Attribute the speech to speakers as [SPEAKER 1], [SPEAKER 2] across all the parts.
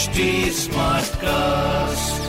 [SPEAKER 1] HD Smartcast.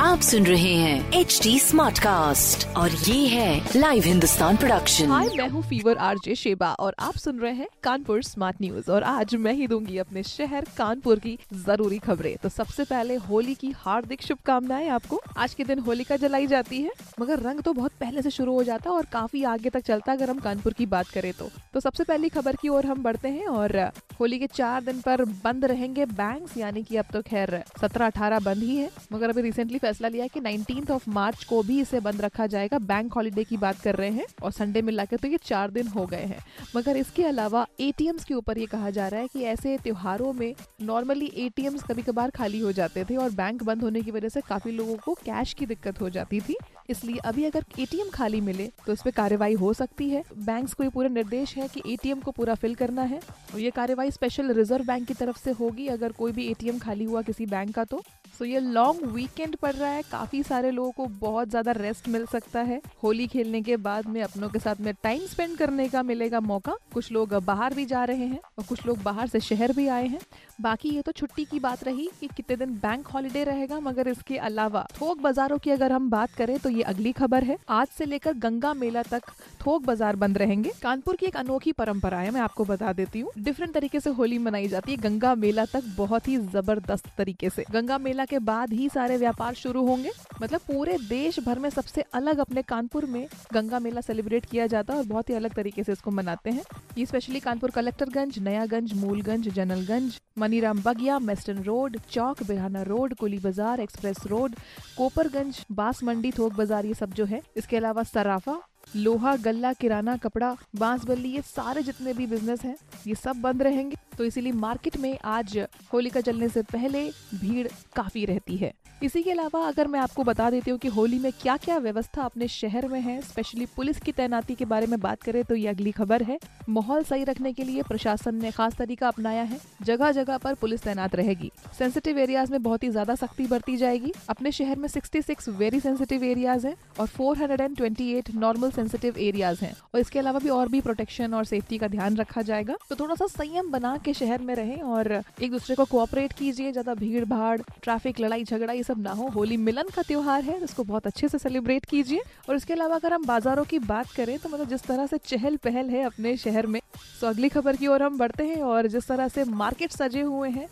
[SPEAKER 2] आप सुन रहे हैं एच डी स्मार्ट कास्ट और ये है लाइव हिंदुस्तान प्रोडक्शन
[SPEAKER 3] हाय मैं हूँ फीवर आरजे शेबा और आप सुन रहे हैं कानपुर स्मार्ट न्यूज़ और आज मैं ही दूँगी अपने शहर कानपुर की ज़रूरी खबरें। तो सबसे पहले होली की हार्दिक शुभकामनाएँ आपको। आज के दिन होलिका जलाई जाती है मगर रंग तो बहुत पहले से शुरू हो जाता है और काफ़ी आगे तक चलता है अगर हम कानपुर की बात करें तो। तो सबसे पहली खबर की ओर हम बढ़ते हैं और होली के चार दिन पर बंद रहेंगे बैंक्स यानी कि अब तो खैर सत्रह अठारह बंद ही है। मगर अभी रिसेंटली फैसला लिया कि नाइनटीन ऑफ़ मार्च को भी इसे बंद रखा जाएगा। बैंक हॉलीडे की बात कर रहे हैं और संडे मिला के तो ये चार दिन हो गए हैं। मगर इसके अलावा एटीएम्स के ऊपर ये कहा जा रहा है कि ऐसे त्योहारों में नॉर्मली एटीएम्स कभी कभार खाली हो जाते थे और बैंक बंद होने की वजह से काफ़ी लोगों को कैश की दिक्कत हो जाती थी। इसलिए अभी अगर एटीएम खाली मिले तो इस पर कार्यवाही हो सकती है। बैंक को ये पूरा निर्देश है कि एटीएम को पूरा फिल करना है। और ये कार्यवाही स्पेशल रिज़र्व बैंक की तरफ़ से होगी, अगर कोई भी एटीएम खाली हुआ किसी बैंक का तो। सो ये लॉन्ग वीकेंड पड़ रहा है। काफ़ी सारे लोगों को बहुत ज़्यादा रेस्ट मिल सकता है। होली खेलने के बाद में अपनों के साथ में टाइम स्पेंड करने का मिलेगा मौका। कुछ लोग बाहर भी जा रहे हैं और कुछ लोग बाहर से शहर भी आए हैं। बाकी ये तो छुट्टी की बात रही कि कितने दिन बैंक हॉलीडे रहेगा, मगर इसके अलावा थोक बाजारों की अगर हम बात करें तो ये अगली खबर है। आज से लेकर गंगा मेला तक थोक बाज़ार बंद रहेंगे। कानपुर की एक अनोखी परंपरा है, मैं आपको बता देती हूँ। डिफरेंट तरीके से होली मनाई जाती है। गंगा मेला तक बहुत ही ज़बरदस्त तरीके से। गंगा मेला के बाद ही सारे व्यापार शुरू होंगे। मतलब पूरे देश भर में सबसे अलग अपने कानपुर में गंगा मेला सेलिब्रेट किया जाता है और बहुत ही अलग तरीके से इसको मनाते हैं। ये specially Kanpur Collectorganj, Nayaganj, Moolganj, Generalganj, Maniram Bagiya, Meston road, Chowk, Birhana road, Coolie Bazaar, express road, Koparganj बास मंडी थोक बाज़ार, ये सब जो है। इसके अलावा सराफा, लोहा, गल्ला, किराना, कपड़ा बाँस बल्ली ये सारे जितने भी बिज़नेस हैं, ये सब बंद रहेंगे। तो इसीलिए मार्केट में आज होली का चलने से पहले भीड़ काफ़ी रहती है। इसी के अलावा अगर मैं आपको बता देती हूँ कि होली में क्या क्या व्यवस्था अपने शहर में है, स्पेशली पुलिस की तैनाती के बारे में बात करें तो ये अगली खबर है। माहौल सही रखने के लिए प्रशासन ने खास तरीका अपनाया है जगह जगह पर पुलिस तैनात रहेगी। सेंसिटिव एरियाज़ में बहुत ही ज़्यादा सख्ती बरती जाएगी। अपने शहर में 66 वेरी सेंसिटिव एरियाज़ हैं और 428 नॉर्मल सेंसिटिव एरियाज़ हैं। और इसके अलावा भी और भी प्रोटेक्शन और सेफ्टी का ध्यान रखा जाएगा। तो थोड़ा सा संयम बना के शहर में रहें और एक दूसरे को कोऑपरेट कीजिए, ज़्यादा भीड़ भाड़ ट्रैफ़िक लड़ाई, झगड़ा, ये सब ना हो। होली मिलन का त्यौहार है इसको बहुत अच्छे से सेलिब्रेट कीजिए। और इसके अलावा अगर हम बाजारों की बात करें तो मतलब जिस तरह से चहल पहल है अपने शहर में तो अगली खबर की ओर हम बढ़ते हैं और जिस तरह से मार्केट सजे हुए हैं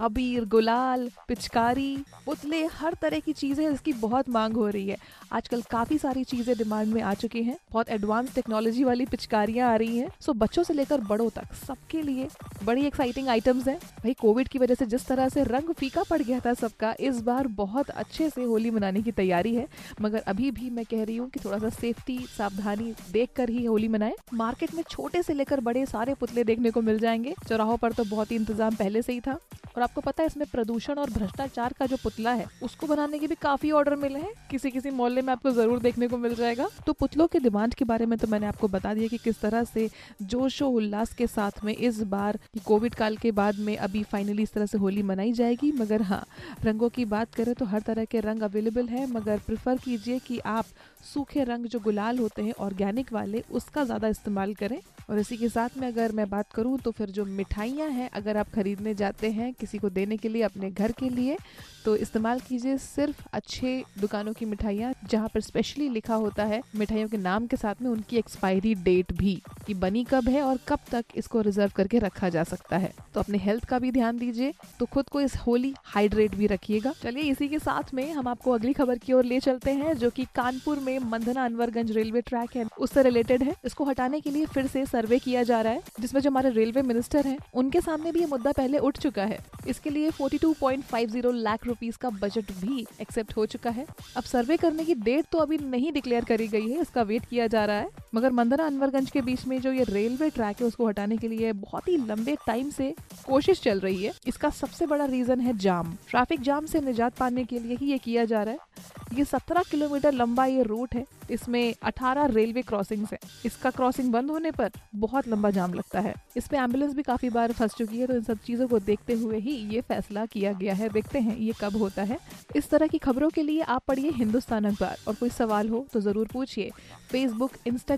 [SPEAKER 3] अबीर, गुलाल, पिचकारी, पुतले, हर तरह की चीज़ें इसकी बहुत मांग हो रही है। आजकल काफ़ी सारी चीज़ें डिमांड में आ चुकी हैं। बहुत एडवांस टेक्नोलॉजी वाली पिचकारियाँ आ रही हैं। सो बच्चों से लेकर बड़ों तक सबके लिए बड़ी एक्साइटिंग आइटम्स हैं। भाई कोविड की वजह से जिस तरह से रंग फीका पड़ गया था सबका, इस बार बहुत अच्छे से होली मनाने की तैयारी है। मगर अभी भी मैं कह रही हूँ कि थोड़ा सा सेफ्टी सावधानी देख कर ही होली मनाए। मार्केट में छोटे से लेकर बड़े सारे पुतले देखने को मिल जाएँगे। चौराहों पर तो बहुत ही इंतज़ाम पहले से ही था। और आपको पता है, इसमें प्रदूषण और भ्रष्टाचार का जो पुतला है, उसको बनाने के भी काफ़ी ऑर्डर मिले हैं। किसी किसी मोहल्ले में आपको ज़रूर देखने को मिल जाएगा। तो पुतलों के डिमांड के बारे में तो मैंने आपको बता दिया कि किस तरह से जोशो उल्लास के साथ में इस बार कोविड काल के बाद में अभी फाइनली इस तरह से होली मनाई जाएगी। मगर हाँ रंगों की बात करें तो हर तरह के रंग अवेलेबल है, मगर प्रिफर कीजिए कि आप सूखे रंग जो गुलाल होते हैं ऑर्गेनिक वाले, उसका ज़्यादा इस्तेमाल करें। और इसी के साथ में अगर मैं बात करूँ तो फिर जो मिठाइयाँ हैं, अगर आप खरीदने जाते हैं किसी को देने के लिए, अपने घर के लिए। तो इस्तेमाल कीजिए सिर्फ़ अच्छे दुकानों की मिठाइयाँ, जहाँ पर स्पेशली लिखा होता है मिठाइयों के नाम के साथ में उनकी एक्सपायरी डेट भी, कि बनी कब है और कब तक इसको रिज़र्व करके रखा जा सकता है। तो अपने हेल्थ का भी ध्यान दीजिए। तो खुद को इस होली हाइड्रेट भी रखिएगा। चलिए इसी के साथ में हम आपको अगली खबर की ओर ले चलते हैं, जो कि कानपुर में मंधना अनवरगंज रेलवे ट्रैक है। उससे रिलेटेड है। इसको हटाने के लिए फिर से सर्वे किया जा रहा है, जिसमें जो हमारे रेलवे मिनिस्टर हैं, उनके सामने भी ये मुद्दा पहले उठ चुका है। इसके लिए 42.50 लाख रुपीस का बजट भी एक्सेप्ट हो चुका है। अब सर्वे करने की डेट तो अभी नहीं डिक्लेयर करी गई है, इसका वेट किया जा रहा है। मगर मंदना अनवरगंज के बीच में जो ये रेलवे ट्रैक है, उसको हटाने के लिए बहुत ही लंबे टाइम से कोशिश चल रही है। इसका सबसे बड़ा रीजन है जाम। ट्रैफ़िक जाम से निजात पाने के लिए ही ये किया जा रहा है। ये 17 किलोमीटर लंबा ये रूट है। इसमें 18 रेलवे क्रॉसिंग्स है। इसका क्रॉसिंग बंद होने पर बहुत लंबा जाम लगता है। इसमें एंबुलेंस भी काफ़ी बार फंस चुकी है तो इन सब चीज़ों को देखते हुए ही ये फैसला किया गया है। देखते हैं ये कब होता है। इस तरह की खबरों के लिए आप पढ़िए हिंदुस्तान अखबार। और कोई सवाल हो तो ज़रूर पूछिए। Facebook Instagram